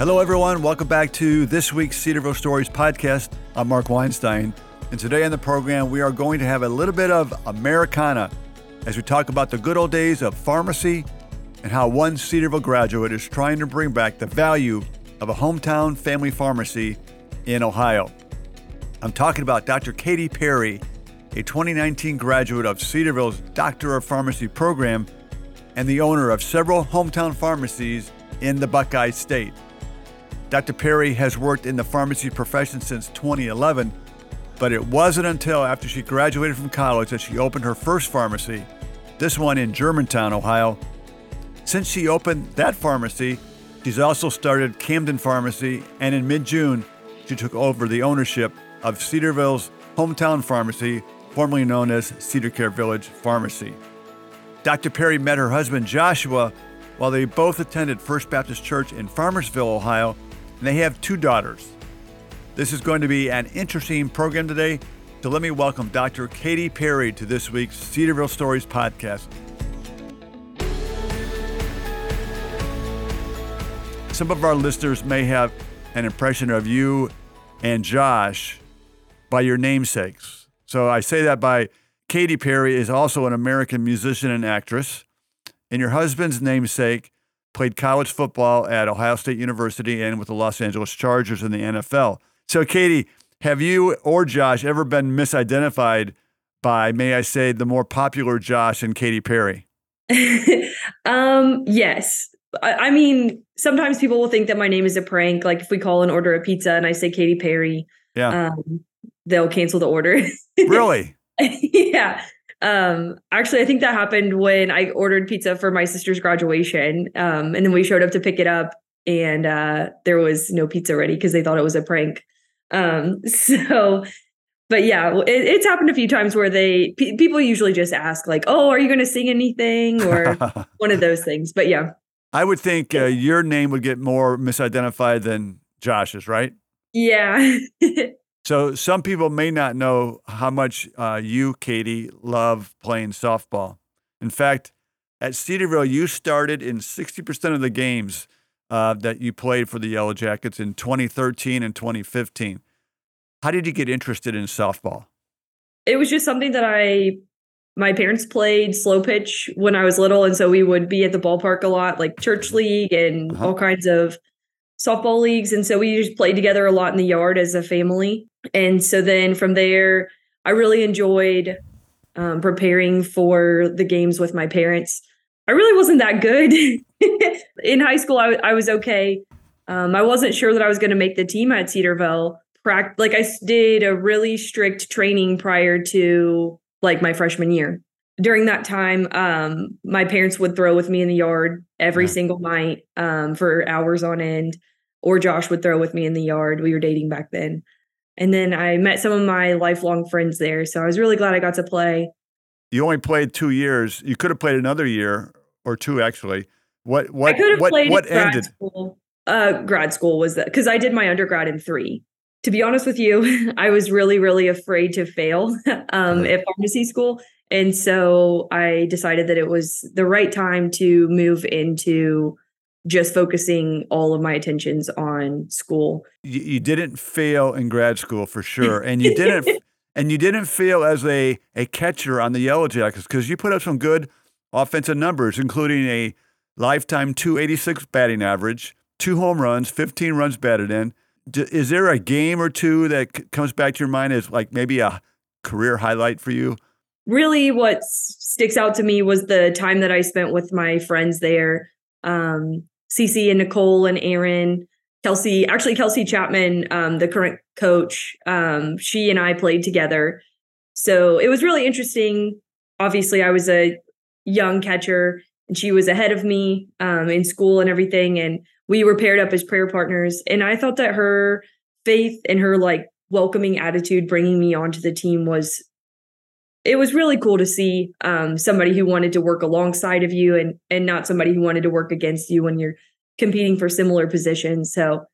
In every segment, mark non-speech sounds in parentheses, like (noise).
Hello, everyone. Welcome back to this week's Cedarville Stories podcast. I'm Mark Weinstein. And today on the program, we are going to have a little bit of Americana as we talk about the good old days of pharmacy and how one Cedarville graduate is trying to bring back the value of a hometown family pharmacy in Ohio. I'm talking about Dr. Katie Perry, a 2019 graduate of Cedarville's Doctor of Pharmacy program and the owner of several hometown pharmacies in the Buckeye State. Dr. Perry has worked in the pharmacy profession since 2011, but it wasn't until after she graduated from college that she opened her first pharmacy, this one in Germantown, Ohio. Since she opened that pharmacy, she's also started Camden Pharmacy, and in mid June, she took over the ownership of Cedarville's hometown pharmacy, formerly known as CedarCare Village Pharmacy. Dr. Perry met her husband Joshua while they both attended First Baptist Church in Farmersville, Ohio, and they have two daughters. This is going to be an interesting program today, so let me welcome Dr. Katie Perry to this week's Cedarville Stories podcast. Some of our listeners may have an impression of you and Josh by your namesakes. So I say that by Katy Perry is also an American musician and actress, and your husband's namesake played college football at Ohio State University and with the Los Angeles Chargers in the NFL. So, Katie, have you or Josh ever been misidentified by, may I say, the more popular Josh and Katy Perry? (laughs) um, yes. I, I, mean, sometimes people will think that my name is a prank. Like if we call and order a pizza and I say Katy Perry, yeah, um, they'll cancel the order. (laughs) really? (laughs) yeah. Um, actually, I think that happened when I ordered pizza for my sister's graduation. Um, and then we showed up to pick it up and uh, there was no pizza ready because they thought it was a prank. Um, (laughs) so, but yeah, it, it's happened a few times where they p- people usually just ask like, "Oh, are you going to sing anything?" (laughs) or one of those things. But yeah, I would think uh, your name would get more misidentified than Josh's, right? Yeah. (laughs) So some people may not know how much uh, you, Katie, love playing softball. In fact, at Cedarville, you started in 60% of the games uh, that you played for the Yellow Jackets in 2013 and 2015. How did you get interested in softball? It was just something that I, my parents played slow pitch when I was little. And so we would be at the ballpark a lot, like church league and uh-huh. all kinds of softball leagues. And so we just played together a lot in the yard as a family. And so then from there, I really enjoyed um, preparing for the games with my parents. I really wasn't that good (laughs) in high school. I, I was okay. Um, I wasn't sure that I was going to make the team at Cedarville. Pract- like I did a really strict training prior to like my freshman year. During that time, um, my parents would throw with me in the yard every single night um, for hours on end, or Josh would throw with me in the yard. We were dating back then. And then I met some of my lifelong friends there. So I was really glad I got to play. You only played two years. You could have played another year or two, actually. What what what what ended? School. Uh, grad school was that because I did my undergrad in three. To be honest with you, (laughs) I was really really afraid to fail (laughs) um, at pharmacy school, and so I decided that it was the right time to move into just focusing all of my attentions on school. You, you didn't fail in grad school for sure, and you didn't (laughs) and you didn't fail as a a catcher on the Yellow Jackets because you put up some good offensive numbers, including a lifetime 286 batting average, two home runs, 15 runs batted in. Is there a game or two that comes back to your mind as like maybe a career highlight for you? Really, what sticks out to me was the time that I spent with my friends there. Um, Cece and Nicole and Aaron, Kelsey, actually Kelsey Chapman, um, the current coach, um, she and I played together. So it was really interesting. Obviously, I was a young catcher and she was ahead of me um, in school and everything. And we were paired up as prayer partners. And I thought that her faith and her like welcoming attitude bringing me onto the team was it was really cool to see um, somebody who wanted to work alongside of you and and not somebody who wanted to work against you when you're competing for similar positions. So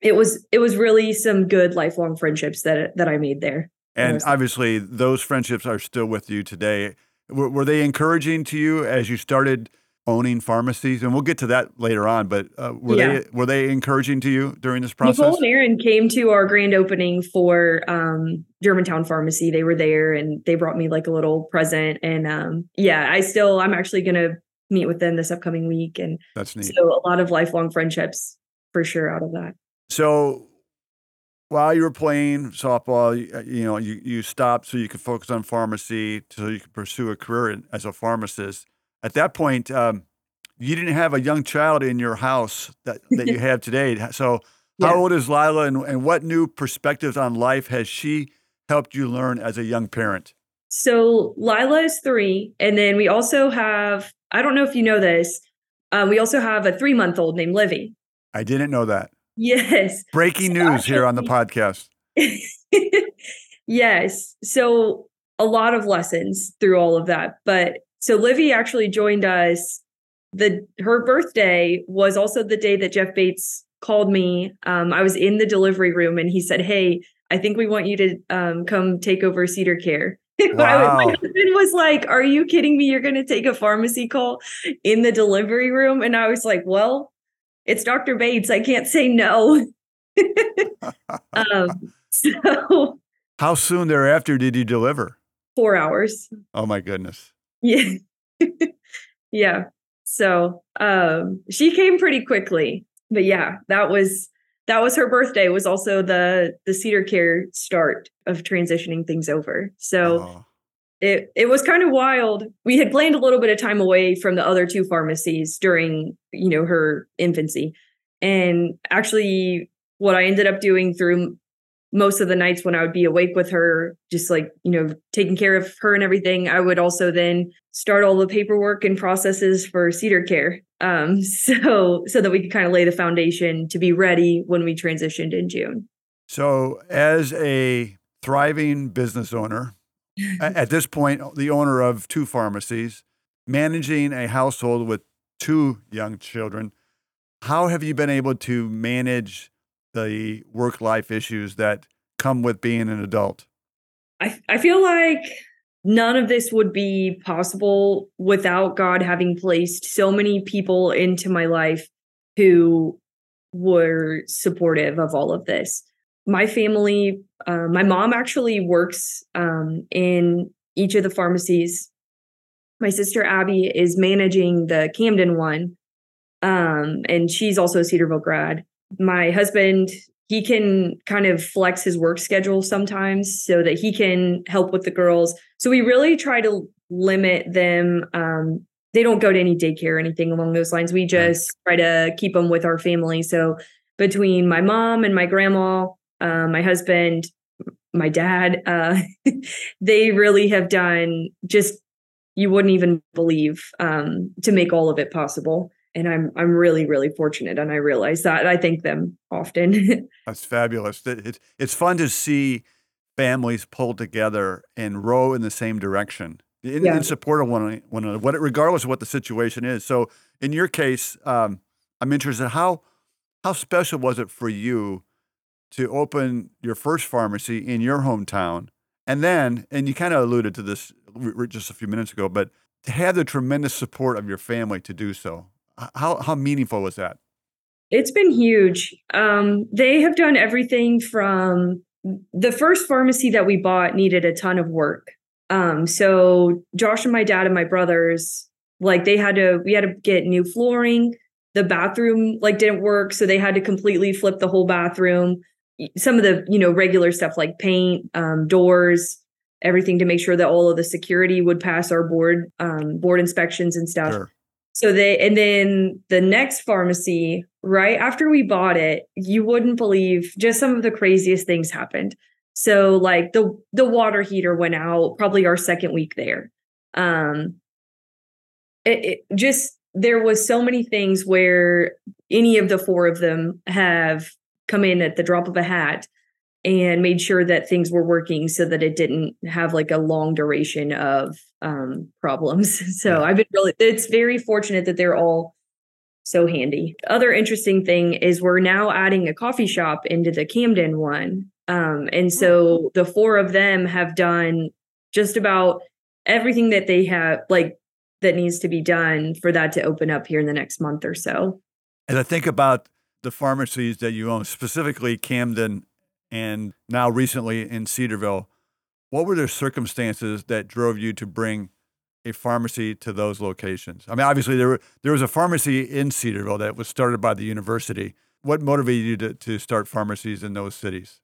it was it was really some good lifelong friendships that that I made there. And obviously, those friendships are still with you today. Were, were they encouraging to you as you started owning pharmacies, and we'll get to that later on. But uh, were Yeah. they were they encouraging to you during this process? Nicole and Aaron came to our grand opening for um, Germantown Pharmacy. They were there and they brought me like a little present. And um, yeah, I still, I'm actually going to meet with them this upcoming week. And That's neat. so a lot of lifelong friendships for sure out of that. So while you were playing softball, you, uh, you know, you, you stopped so you could focus on pharmacy, so you could pursue a career in, as a pharmacist. At that point, um, you didn't have a young child in your house that, (laughs) that you have today. So how Yeah. old is Lila and, and what new perspectives on life has she helped you learn as a young parent? So Lila is three. And then we also have, I don't know if you know this, uh, we also have a three month old named Livy. I didn't know that. Yes. Breaking news here on the podcast. (laughs) yes. So a lot of lessons through all of that. But so Livy actually joined us. The her birthday was also the day that Jeff Bates called me. Um, I was in the delivery room and he said, Hey, I think we want you to um, come take over CedarCare. (laughs) Wow. My husband was like, Are you kidding me? You're going to take a pharmacy call in the delivery room? And I was like, Well, it's Dr. Bates. I can't say no. (laughs) um, so How soon thereafter did you deliver? four hours. Oh my goodness. Yeah. (laughs) yeah. So um she came pretty quickly. But yeah, that was that was her birthday was also the the CedarCare start of transitioning things over. So it it was kind of wild. We had planned a little bit of time away from the other two pharmacies during, you know, her infancy. And actually what I ended up doing through most of the nights when I would be awake with her, just like, you know, taking care of her and everything, I would also then start all the paperwork and processes for CedarCare. Um, (laughs) so so that we could kind of lay the foundation to be ready when we transitioned in June. So, as a thriving business owner, at this point, the owner of two pharmacies, managing a household with two young children, how have you been able to manage the work life issues that come with being an adult? I, I feel like none of this would be possible without God having placed so many people into my life who were supportive of all of this. My family, uh, my mom actually works um, in each of the pharmacies. My sister Abby is managing the Camden one, um, and she's also a Cedarville grad. My husband he can kind of flex his work schedule sometimes so that he can help with the girls. So we really try to limit them. Um, they don't go to any daycare or anything along those lines. We just try to keep them with our family. So between my mom and my grandma, uh, my husband, my dad, uh, (laughs) they really have done just you wouldn't even believe um, to make all of it possible and I'm I'm really really fortunate, and I realize that. I thank them often. (laughs) That's fabulous. It, it, it's fun to see families pull together and row in the same direction in, Yeah. in support of one, one another, what, regardless of what the situation is. So, in your case, um, I'm interested how how special was it for you to open your first pharmacy in your hometown, and then, and you kind of alluded to this just a few minutes ago, but to have the tremendous support of your family to do so. How how meaningful was that? it's been huge. Um, they have done everything from the first pharmacy that we bought needed a ton of work. Um, so Josh and my dad and my brothers, like they had to, we had to get new flooring. The bathroom like didn't work, so they had to completely flip the whole bathroom. Some of the you know regular stuff like paint, um, doors, everything to make sure that all of the security would pass our board um, board inspections and stuff. Sure. So they and then the next pharmacy, right after we bought it, you wouldn't believe just some of the craziest things happened. So like the the water heater went out probably our second week there. Um it, it just there was so many things where any of the four of them have come in at the drop of a hat and made sure that things were working so that it didn't have like a long duration of um, problems. (laughs) So Yeah. I've been really, it's very fortunate that they're all so handy. Other interesting thing is we're now adding a coffee shop into the Camden one. Um, and so the four of them have done just about everything that they have, like that needs to be done for that to open up here in the next month or so. As I think about the pharmacies that you own, specifically Camden and now recently in Cedarville, what were the circumstances that drove you to bring a pharmacy to those locations? I mean, obviously there there was a pharmacy in Cedarville that was started by the university. What motivated you to, to start pharmacies in those cities?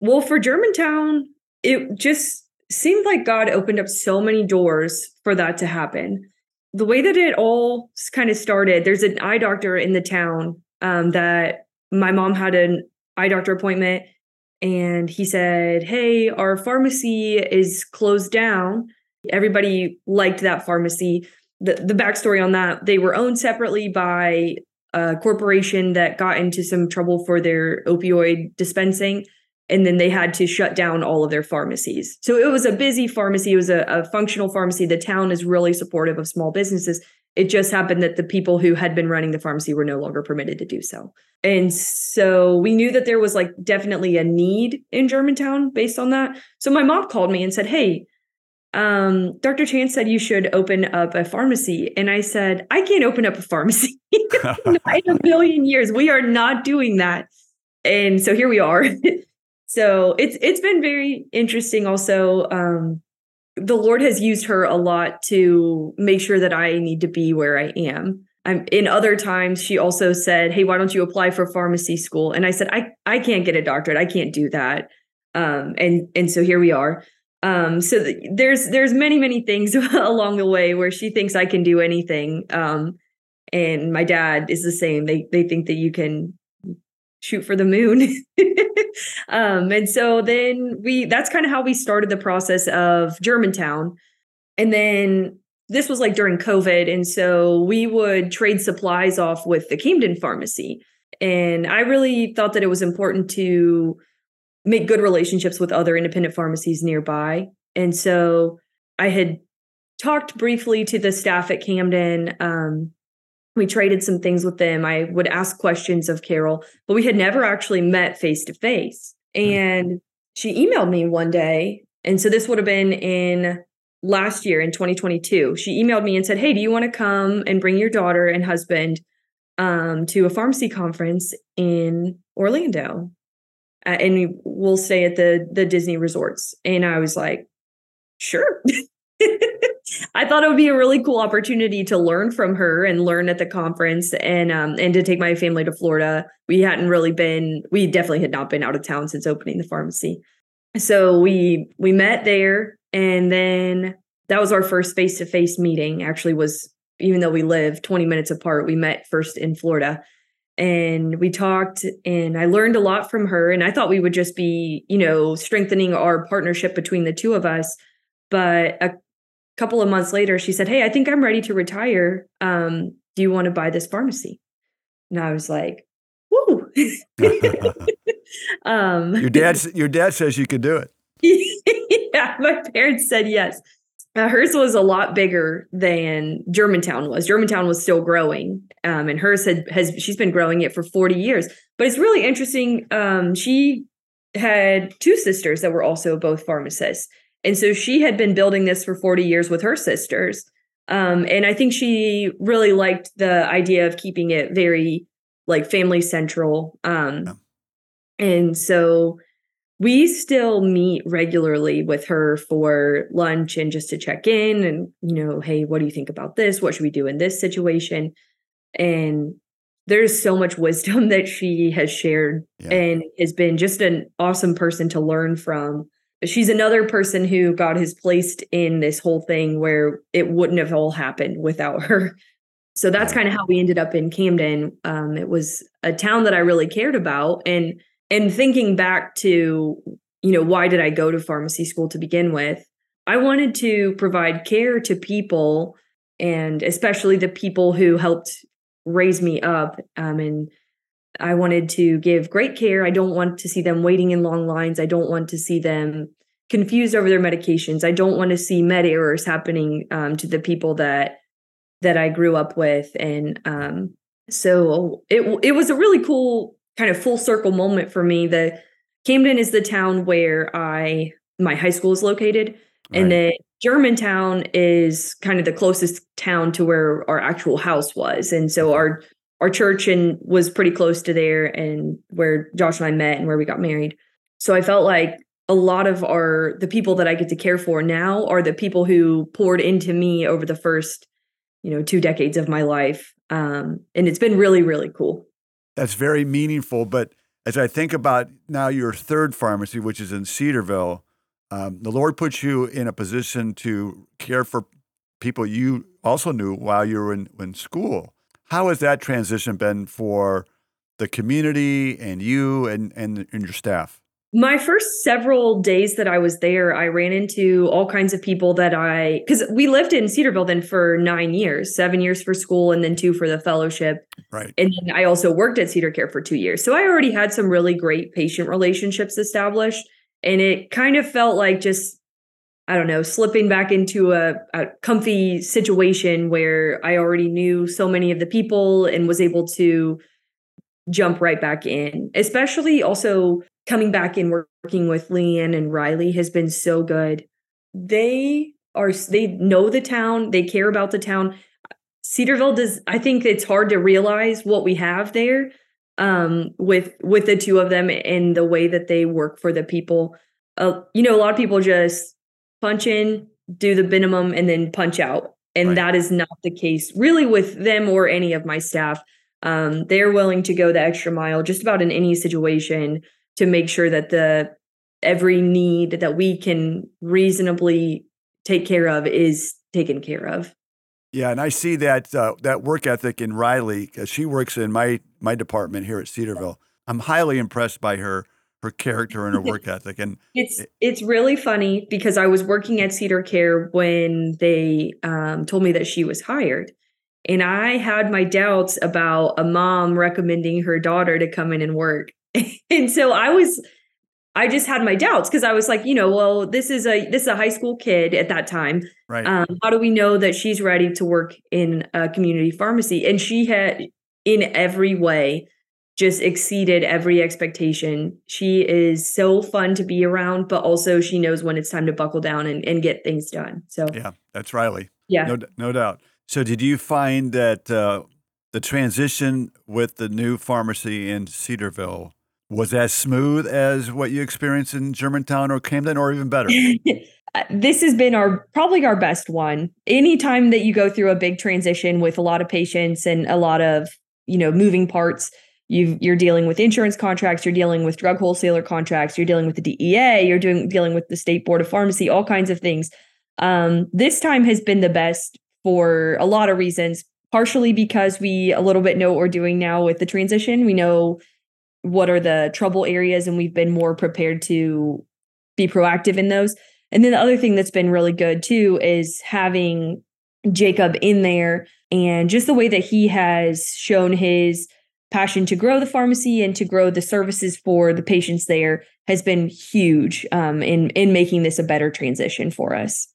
Well, for Germantown, it just seemed like God opened up so many doors for that to happen. The way that it all kind of started, there's an eye doctor in the town um, that my mom had an eye doctor appointment, and he said, Hey, our pharmacy is closed down. Everybody liked that pharmacy. The, the backstory on that, they were owned separately by a corporation that got into some trouble for their opioid dispensing and then they had to shut down all of their pharmacies. So it was a busy pharmacy, it was a, a, functional pharmacy. The town is really supportive of small businesses. It just happened that the people who had been running the pharmacy were no longer permitted to do so. And so we knew that there was like definitely a need in Germantown based on that. So my mom called me and said, Hey, um, Dr. Chance said you should open up a pharmacy. And I said, I can't open up a pharmacy (laughs) in a million years. We are not doing that. And so here we are. (laughs) so it's it's been very interesting also um the lord has used her a lot to make sure that i need to be where i am. I'm, in other times she also said hey why don't you apply for pharmacy school? And i said i i can't get a doctorate. I can't do that. Um and and so here we are. Um so th- there's there's many many things (laughs) along the way where she thinks i can do anything. Um and my dad is the same. They they think that you can shoot for the moon. (laughs) um, and so then we that's kind of how we started the process of Germantown. And then this was like during COVID. And so we would trade supplies off with the Camden pharmacy. And I really thought that it was important to make good relationships with other independent pharmacies nearby. And so I had talked briefly to the staff at Camden um, we traded some things with them. I would ask questions of Carol, but we had never actually met face to face. And she emailed me one day. And so this would have been in last year in 2022. She emailed me and said, Hey, do you want to come and bring your daughter and husband um, to a pharmacy conference in Orlando? Uh, and we'll stay at the the Disney resorts. And I was like, sure. (laughs) I thought it would be a really cool opportunity to learn from her and learn at the conference and um and to take my family to Florida. We hadn't really been we definitely had not been out of town since opening the pharmacy. So we we met there and then that was our first face-to-face meeting actually was even though we live 20 minutes apart, we met first in Florida and we talked and I learned a lot from her and I thought we would just be, you know, strengthening our partnership between the two of us. But a couple of months later, she said, Hey, I think I'm ready to retire. Um, do you want to buy this pharmacy? And I was like, Woo. (laughs) um, your dad, your dad says you could do it. (laughs) yeah, my parents said yes. Uh, hers was a lot bigger than Germantown was. Germantown was still growing, um, and hers had has she's been growing it for forty years. But it's really interesting. Um, she had two sisters that were also both pharmacists, and so she had been building this for 40 years with her sisters. Um, and I think she really liked the idea of keeping it very like family central. Um. And so we still meet regularly with her for lunch and just to check in and, you know, hey, what do you think about this? What should we do in this situation? And there's so much wisdom (laughs) that she has shared yeah. and has been just an awesome person to learn from she's another person who God has placed in this whole thing where it wouldn't have all happened without her. So that's kind of how we ended up in Camden. Um, it was a town that I really cared about, and and thinking back to you know why did I go to pharmacy school to begin with? I wanted to provide care to people, and especially the people who helped raise me up um, and I wanted to give great care. I don't want to see them waiting in long lines. I don't want to see them confused over their medications. I don't want to see med errors happening um, to the people that that I grew up with, and um, so it it was a really cool kind of full circle moment for me. The Camden is the town where I my high school is located, right. and then Germantown is kind of the closest town to where our actual house was. And so our our church and was pretty close to there and where Josh and I met and where we got married. So I felt like a lot of our the people that I get to care for now are the people who poured into me over the first, you know, two decades of my life. Um, and it's been really, really cool. That's very meaningful. But as I think about now your third pharmacy, which is in Cedarville, um, the Lord puts you in a position to care for people you also knew while you were in, in school. How has that transition been for the community and you and, and, and your staff? my first several days that I was there, I ran into all kinds of people that I, because we lived in Cedarville then for nine years, seven years for school, and then two for the fellowship. Right. And then I also worked at CedarCare for two years. So I already had some really great patient relationships established. And it kind of felt like just, I don't know, slipping back into a, a comfy situation where I already knew so many of the people and was able to jump right back in, especially also coming back and working with Leanne and Riley has been so good. They are they know the town, they care about the town. Cedarville does I think it's hard to realize what we have there um with with the two of them and the way that they work for the people. Uh, you know, a lot of people just punch in, do the minimum and then punch out. And right. that is not the case really with them or any of my staff. Um, they're willing to go the extra mile just about in any situation to make sure that the every need that we can reasonably take care of is taken care of. Yeah, and I see that uh, that work ethic in Riley because she works in my my department here at Cedarville. I'm highly impressed by her her character and her (laughs) work ethic. And it's it's really funny because I was working at CedarCare when they um, told me that she was hired, and I had my doubts about a mom recommending her daughter to come in and work. (laughs) and so I was I just had my doubts because I was like, you know, well, this is a this is a high school kid at that time. Right. Um, how do we know that she's ready to work in a community pharmacy? And she had, in every way, just exceeded every expectation. She is so fun to be around, but also she knows when it's time to buckle down and, and get things done. So yeah, that's Riley. Yeah, no, no doubt. So did you find that uh, the transition with the new pharmacy in Cedarville was as smooth as what you experienced in Germantown or Camden, or even better? (laughs) this has been our probably our best one. Anytime that you go through a big transition with a lot of patients and a lot of you know moving parts, you you're dealing with insurance contracts, you're dealing with drug wholesaler contracts, you're dealing with the DEA, you're doing dealing with the state board of pharmacy, all kinds of things. Um, this time has been the best for a lot of reasons. Partially because we a little bit know what we're doing now with the transition. We know what are the trouble areas and we've been more prepared to be proactive in those. And then the other thing that's been really good too is having Jacob in there and just the way that he has shown his passion to grow the pharmacy and to grow the services for the patients there has been huge um, in in making this a better transition for us.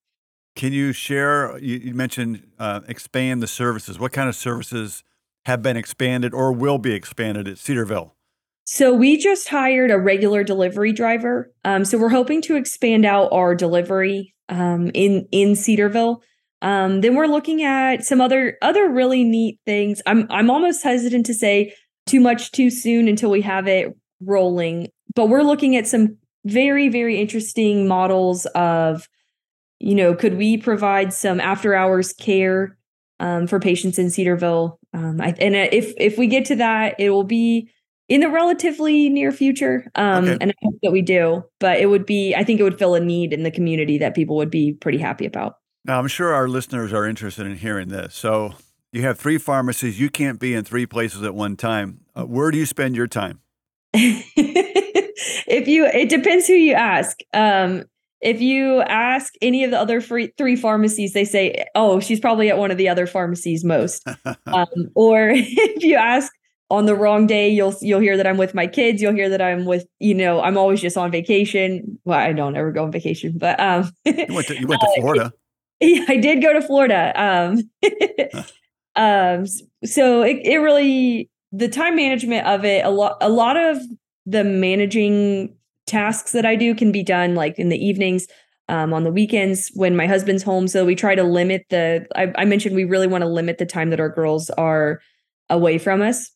Can you share? You, you mentioned uh, expand the services. What kind of services have been expanded or will be expanded at Cedarville? So we just hired a regular delivery driver. Um, so we're hoping to expand out our delivery um, in in Cedarville. Um, then we're looking at some other other really neat things. I'm I'm almost hesitant to say too much too soon until we have it rolling, but we're looking at some very very interesting models of, you know, could we provide some after hours care um, for patients in Cedarville? Um, I, and if if we get to that, it will be in the relatively near future. Um, okay. And I hope that we do, but it would be, I think it would fill a need in the community that people would be pretty happy about. Now, I'm sure our listeners are interested in hearing this. So you have three pharmacies. You can't be in three places at one time. Uh, where do you spend your time? (laughs) if you, it depends who you ask. Um, if you ask any of the other free, three pharmacies, they say, "Oh, she's probably at one of the other pharmacies most." (laughs) um, or (laughs) if you ask on the wrong day you'll you'll hear that I'm with my kids you'll hear that I'm with you know I'm always just on vacation well I don't ever go on vacation but um you went to, you went to Florida yeah I did go to Florida um um so it, it really the time management of it a lot a lot of the managing tasks that I do can be done like in the evenings um, on the weekends when my husband's home. So we try to limit the, I, I mentioned we really want to limit the time that our girls are away from us.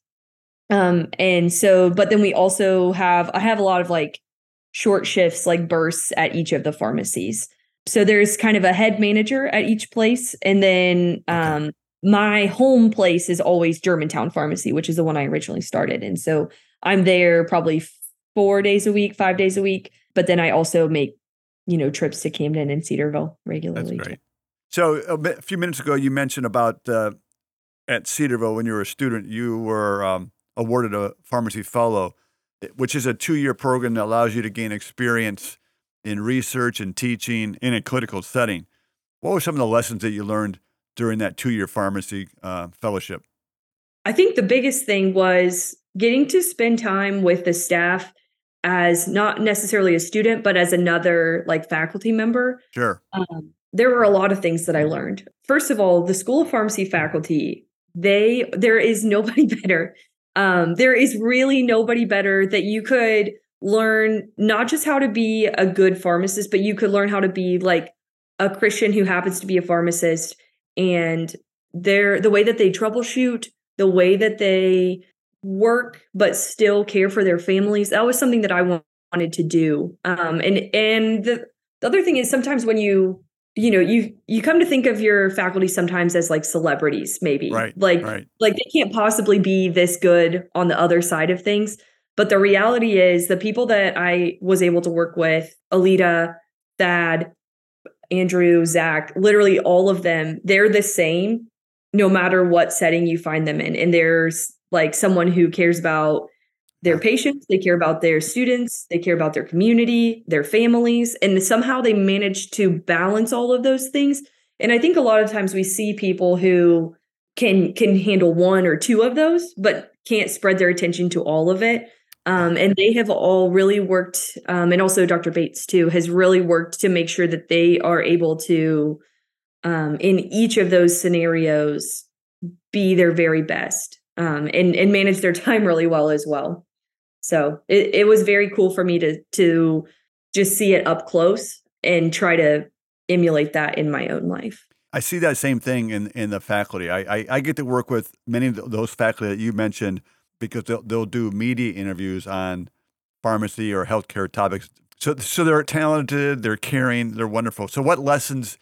Um, and so, but then we also have, I have a lot of like short shifts, like bursts at each of the pharmacies. So there's kind of a head manager at each place. And then um. My home place is always Germantown Pharmacy, which is the one I originally started. And so I'm there probably four days a week, five days a week. But then I also make, you know, trips to Camden and Cedarville regularly. That's great. So a, few minutes ago, you mentioned about uh, at Cedarville when you were a student, you were um, awarded a pharmacy fellow, which is a two-year program that allows you to gain experience in research and teaching in a clinical setting. What were some of the lessons that you learned during that two-year pharmacy uh, fellowship? I think the biggest thing was getting to spend time with the staff as not necessarily a student, but as another like faculty member. Sure. Um, there were a lot of things that I learned. First of all, the School of Pharmacy faculty, they there is nobody (laughs) better. Um, there is really nobody better that you could learn not just how to be a good pharmacist, but you could learn how to be like a Christian who happens to be a pharmacist and their the way that they troubleshoot, the way that they work but still care for their families. That was something that I wanted to do. Um, and and the the other thing is sometimes when you you know you you come to think of your faculty sometimes as like celebrities maybe right like right. like they can't possibly be this good on the other side of things but the reality is the people that i was able to work with Aleda thad andrew zach literally all of them they're the same no matter what setting you find them in and there's like someone who cares about their patients, they care about their students, they care about their community, their families, and somehow they manage to balance all of those things. And I think a lot of times we see people who can can handle one or two of those, but can't spread their attention to all of it. Um, and they have all really worked, um, and also Dr. Bates too has really worked to make sure that they are able to, um, in each of those scenarios, be their very best um, and and manage their (laughs) time really well as well. So it, it was very cool for me to to just see it up close and try to emulate that in my own life. I see that same thing in in the faculty. I I, I get to work with many of those faculty that you mentioned because they'll they'll do media interviews on pharmacy or healthcare topics. So so they're talented, they're caring, they're wonderful. So what lessons,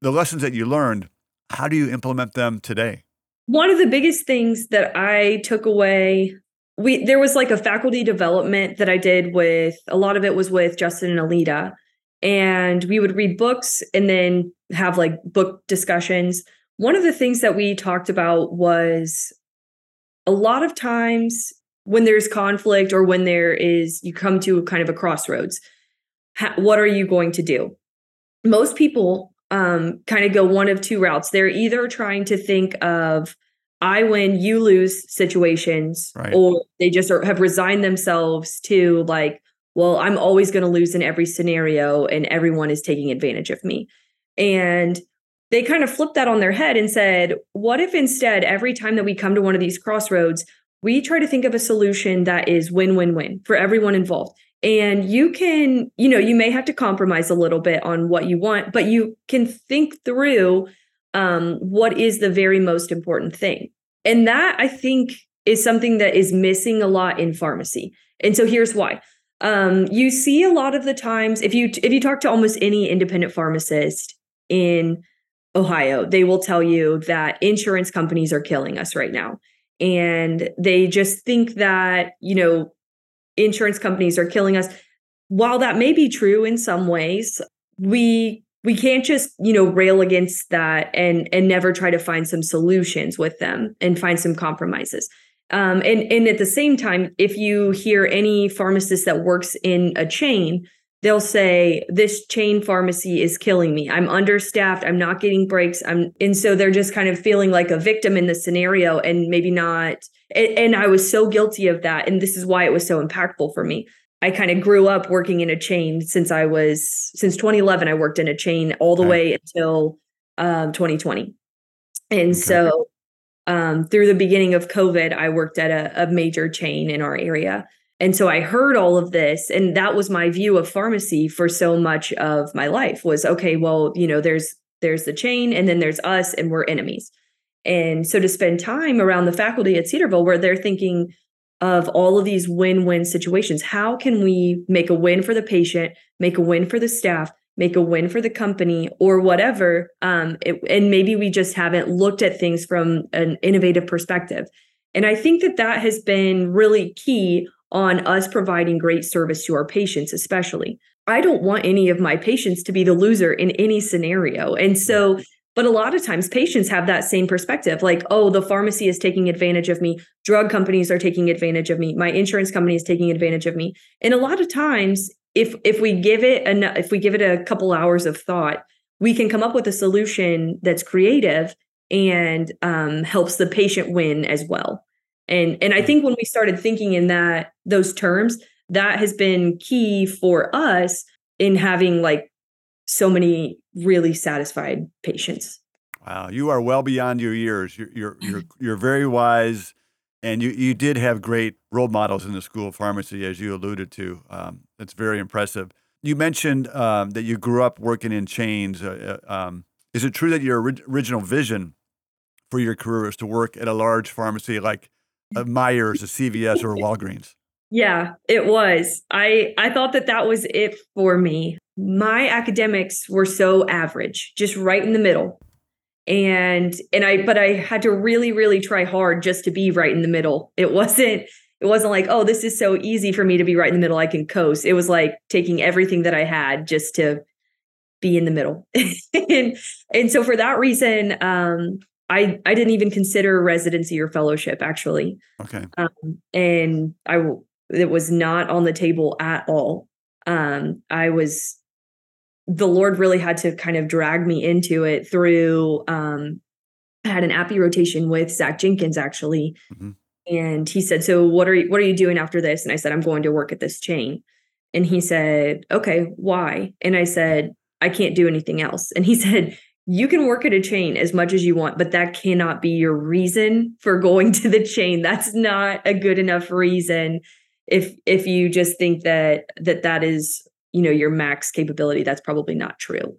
the lessons that you learned, how do you implement them today? one of the biggest things that I took away we there was like a faculty development that I did with a lot of it was with Justin and Aleda and we would read books and then have like book discussions. One of the things that we talked about was a lot of times when there's conflict or when there is you come to kind of a crossroads what are you going to do most people um, kind of go one of two routes. They're either trying to think of I win, you lose situations, right. or they just are, have resigned themselves to like, well, I'm always going to lose in every scenario and everyone is taking advantage of me. And they kind of flipped that on their head and said, what if instead, every time that we come to one of these crossroads, we try to think of a solution that is win win win for everyone involved? and you can you know you may have to compromise a little bit on what you want but you can think through um, what is the very most important thing. And that i think is something that is missing a lot in pharmacy. And so here's why. Um, you see a lot of the times if you if you talk to almost any independent pharmacist in ohio they will tell you that insurance companies are killing us right now and they just think that you know insurance companies are killing us. While that may be true in some ways, we we can't just you know rail against that and and never try to find some solutions with them and find some compromises um, and and at the same time if you hear any pharmacist that works in a chain they'll say this chain pharmacy is killing me i'm understaffed i'm not getting breaks i'm and so they're just kind of feeling like a victim in the scenario and maybe not and, and I was so guilty of that. And this is why it was so impactful for me. I kind of grew up working in a chain since I was since 2011. I worked in a chain all the okay. way until um, 2020, and okay. so um, through the beginning of COVID, I worked at a, a, major chain in our area, and so I heard all of this and that was my view of pharmacy for so much of my life was okay, well, you know, there's there's the chain and then there's us and we're enemies. And so to spend time around the faculty at Cedarville where they're thinking of all of these win-win situations, how can we make a win for the patient, make a win for the staff, make a win for the company or whatever um, it, and maybe we just haven't looked at things from an innovative perspective and i think that that has been really key on us providing great service to our patients especially. I don't want any of my patients to be the loser in any scenario. And so but a lot of times patients have that same perspective like oh the pharmacy is taking advantage of me. Drug companies are taking advantage of me. My insurance company is taking advantage of me. And a lot of times if if we give it an if we give it a couple hours of thought we can come up with a solution that's creative and um, helps the patient win as well and and i think when we started thinking in that those terms that has been key for us in having like so many really satisfied patients wow you are well beyond your years you're you're you're, you're very wise and you, you did have great role models in the school of pharmacy, as you alluded to. Um, that's very impressive. You mentioned um, that you grew up working in chains. Uh, uh um, is it true that your ori- original vision for your career was to work at a large pharmacy like a Meijers, a CVS, or a Walgreens? Yeah, it was. I I thought that that was it for me. My academics were so average, just right in the middle and and i but i had to really really try hard just to be right in the middle it wasn't it wasn't like oh this is so easy for me to be right in the middle i can coast it was like taking everything that i had just to be in the middle (laughs) and and so for that reason um i i didn't even consider residency or fellowship actually okay um, and i it was not on the table at all um i was the Lord really had to kind of drag me into it through um I had an APPE rotation with Zach Jenkins actually. Mm-hmm. And he said, So what are you what are you doing after this? And I said, I'm going to work at this chain. And he said, Okay, why? And I said, I can't do anything else. And he (laughs) said, You can work at a chain as much as you want, but that cannot be your reason for going (laughs) to the chain. That's not a good enough reason if if you just think that that that is you know your max capability. That's probably not true.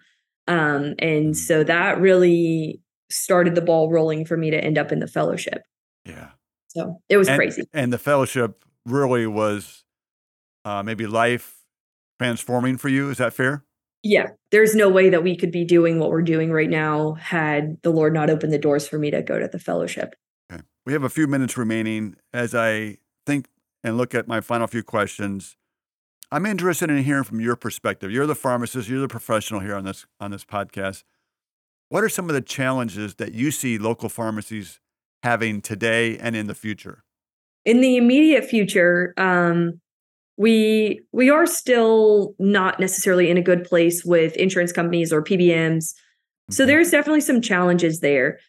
Um, and mm. so that really started the ball rolling for me to end up in the fellowship. Yeah. So it was and, crazy. and the fellowship really was uh, maybe life transforming for you. Is that fair yeah there's no way that we could be doing what we're doing right now had the lord not opened the doors for me to go to the fellowship okay we have a few minutes remaining as i think and look at my final few questions I'm interested in hearing from your perspective. You're the pharmacist, you're the professional here on this on this podcast. What are some of the challenges that you see local pharmacies having today and in the future? In the immediate future, um, we we are still not necessarily in a good place with insurance companies or PBMs. So mm-hmm. there's definitely some challenges there.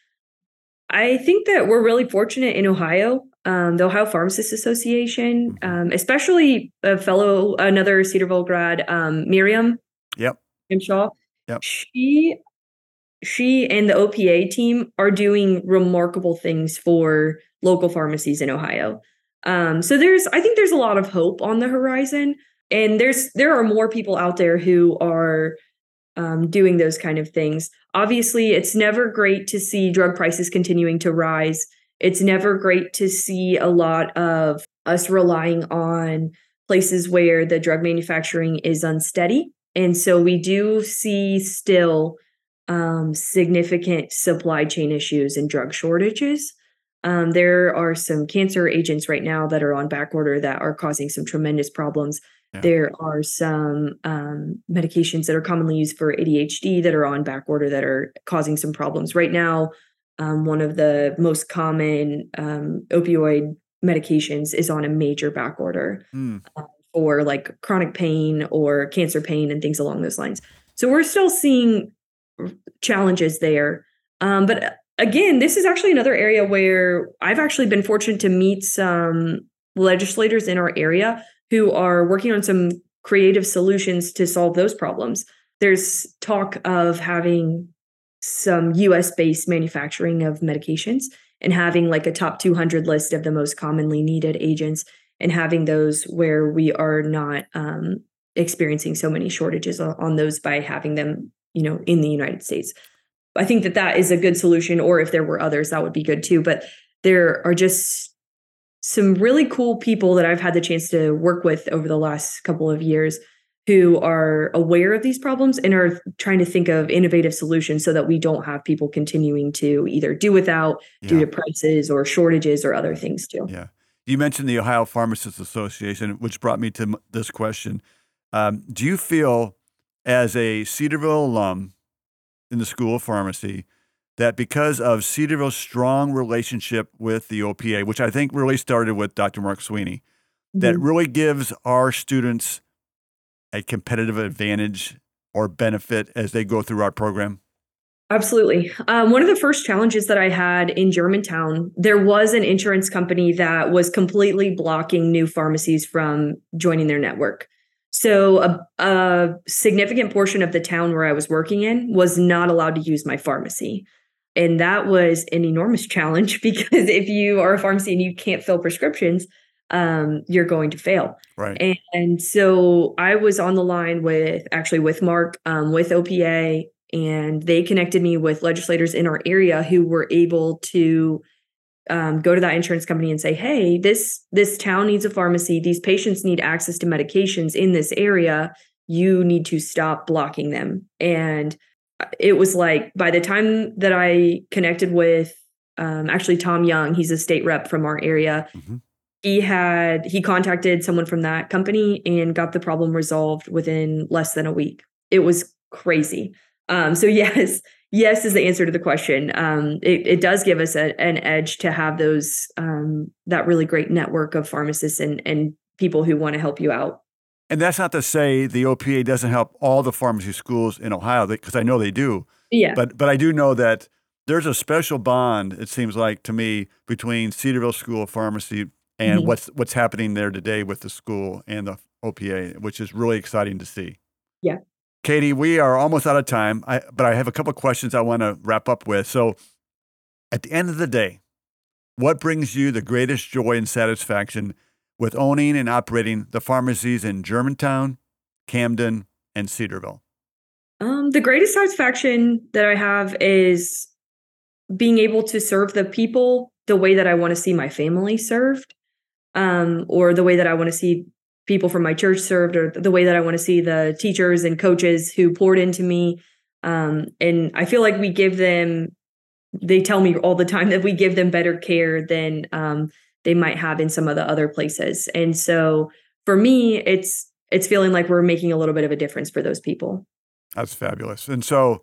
I think that we're really fortunate in Ohio um, the Ohio Pharmacists Association, mm-hmm. um, especially a fellow, another Cedarville grad, um, Miriam. Yep. Shaw. Yep. She, she and the OPA team are doing remarkable things for local pharmacies in Ohio. Um, so there's, I think there's a lot of hope on the horizon, and there's there are more people out there who are um, doing those kind of things. Obviously, it's never great to see drug prices continuing to rise it's never great to see a lot of us relying on places where the drug manufacturing is unsteady. And so we do see still um, significant supply chain issues and drug shortages. Um, there are some cancer agents right now that are on back order that are causing some tremendous problems. Yeah. There are some um, medications that are commonly used for ADHD that are on back order that are causing some problems. Right now, um, one of the most common um, opioid medications is on a major back order mm. uh, for like chronic pain or cancer pain and things along those lines. So we're still seeing challenges there. Um, but uh, again, this is actually another area where I've actually been fortunate to meet some legislators in our area who are working on some creative solutions to solve those problems. There's talk of having some US based manufacturing of medications and having like a top 200 list of the most commonly needed agents and having those where we are not um, experiencing so many shortages on those by having them, you know, in the United States. I think that that is a good solution. Or if there were others, that would be good too. But there are just some really cool people that I've had the chance to work with over the last couple of years who are aware of these problems and are trying to think of innovative solutions so that we don't have people continuing to either do without yeah. due to prices or shortages or other things too. Yeah. You mentioned the Ohio Pharmacists Association, which brought me to this question. Um, do you feel, as a Cedarville alum in the School of Pharmacy, that because of Cedarville's strong relationship with the OPA, which I think really started with Dr. Mark Sweeney, mm-hmm. that really gives our students a competitive advantage or benefit as they go through our program? Absolutely. Um, one of the first challenges that I had in Germantown, there was an insurance company that was completely blocking new pharmacies from joining their network. So, a, a significant portion of the town where I was working in was not allowed to use my pharmacy. And that was an enormous (laughs) challenge because if you are a pharmacy and you can't fill prescriptions, um, you're going to fail. Right. And, and, so I was on the line with actually with Mark, um, with OPA, and they connected me with legislators in our area who were able to um, go to that insurance company and say, "Hey, this this town needs a pharmacy. These patients need access to medications in this area. You need to stop blocking them." And uh, it was like by the time that I connected with um, actually Tom Young, he's a state rep from our area. Mm-hmm he had he contacted someone from that company and got the problem resolved within less than a week it was crazy um, so (laughs) yes yes is the answer to the question um, it, it, does give us a, an edge to have those um, that really great network of pharmacists and and people who want to help you out and that's not to say the opa doesn't help all the pharmacy schools in ohio because i know they do yeah but but i do know that there's a special bond it seems like to me between cedarville school of pharmacy and mm-hmm. what's what's happening there today with the school and the OPA, which is really exciting to see. Yeah. Katie, we are almost out of time, I, but I have a couple questions I want to wrap up with. So, at the end of the day, what brings you the greatest joy and satisfaction with owning and operating the pharmacies in Germantown, Camden, and Cedarville? Um, the greatest satisfaction that I have is being able to serve the people the way that I want to see my family served um, or the way that I want to see people from my church served, or the way that I want to see the teachers and coaches who poured into me. Um, and I feel like we give them, they tell me all the time that we give them better care than um, they might have in some of the other places. And so for me, it's it's feeling like we're making a little bit of a difference for those people. That's fabulous. And so,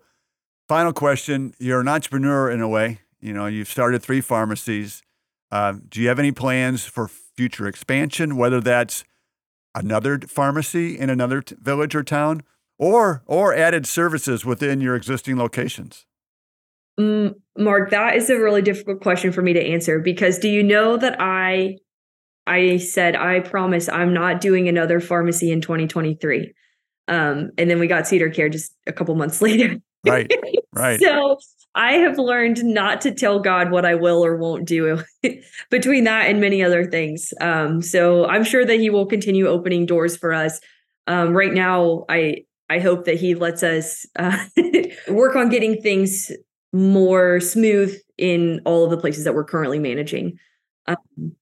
final question: You're an entrepreneur in a way. You know, you've started three pharmacies. Uh, do you have any plans for future expansion, whether that's another pharmacy in another t- village or town, or or added services within your existing locations? Mm, Mark, that is a really difficult question for me to answer because do you know that I I said I promise I'm not doing another pharmacy in 2023. Um, and then we got CedarCare just a couple months (laughs) later. Right. Right. so I have learned not to tell God what I will or won't do (laughs) between that and many other things. Um, so I'm sure that He will continue opening doors for us. Um, right now, I I hope that He lets us uh, (laughs) work on getting things more smooth in all of the places that we're currently managing. Um,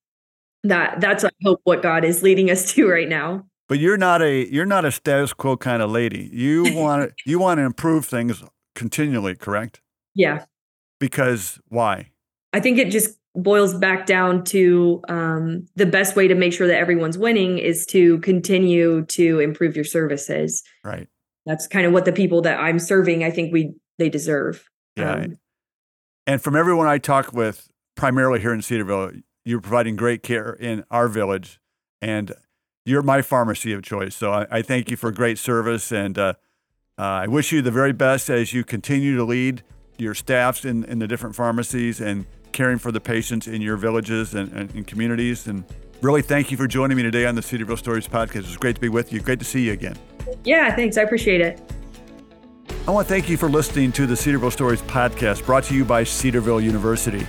that that's I hope what God is leading us (laughs) to right now. But you're not a you're not a status quo kind of lady. You want you want to improve things continually, correct? Yeah. Because why? I think it just boils back down to um, the best way to make sure that everyone's winning is to continue to improve your services. Right. That's kind of what the people that I'm serving, I think we they deserve. Yeah. Um, and from everyone I talk with, primarily here in Cedarville, you're providing great care in our village, and you're my pharmacy of choice. So I, I thank you for great service, and uh, uh, I wish you the very best as you continue to lead your staffs in, in the different pharmacies and caring for the patients in your villages and, and, and communities. And really, thank you for joining me today on the Cedarville Stories podcast. It's great to be with you. Great to see you again. Yeah, thanks. I appreciate it. I want to thank you for listening to the Cedarville Stories podcast brought to you by Cedarville University.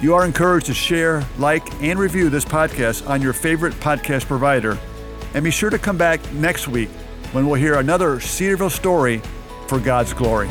You are encouraged to share, like, and review this podcast on your favorite podcast provider. And be sure to come back next week when we'll hear another Cedarville story for God's glory.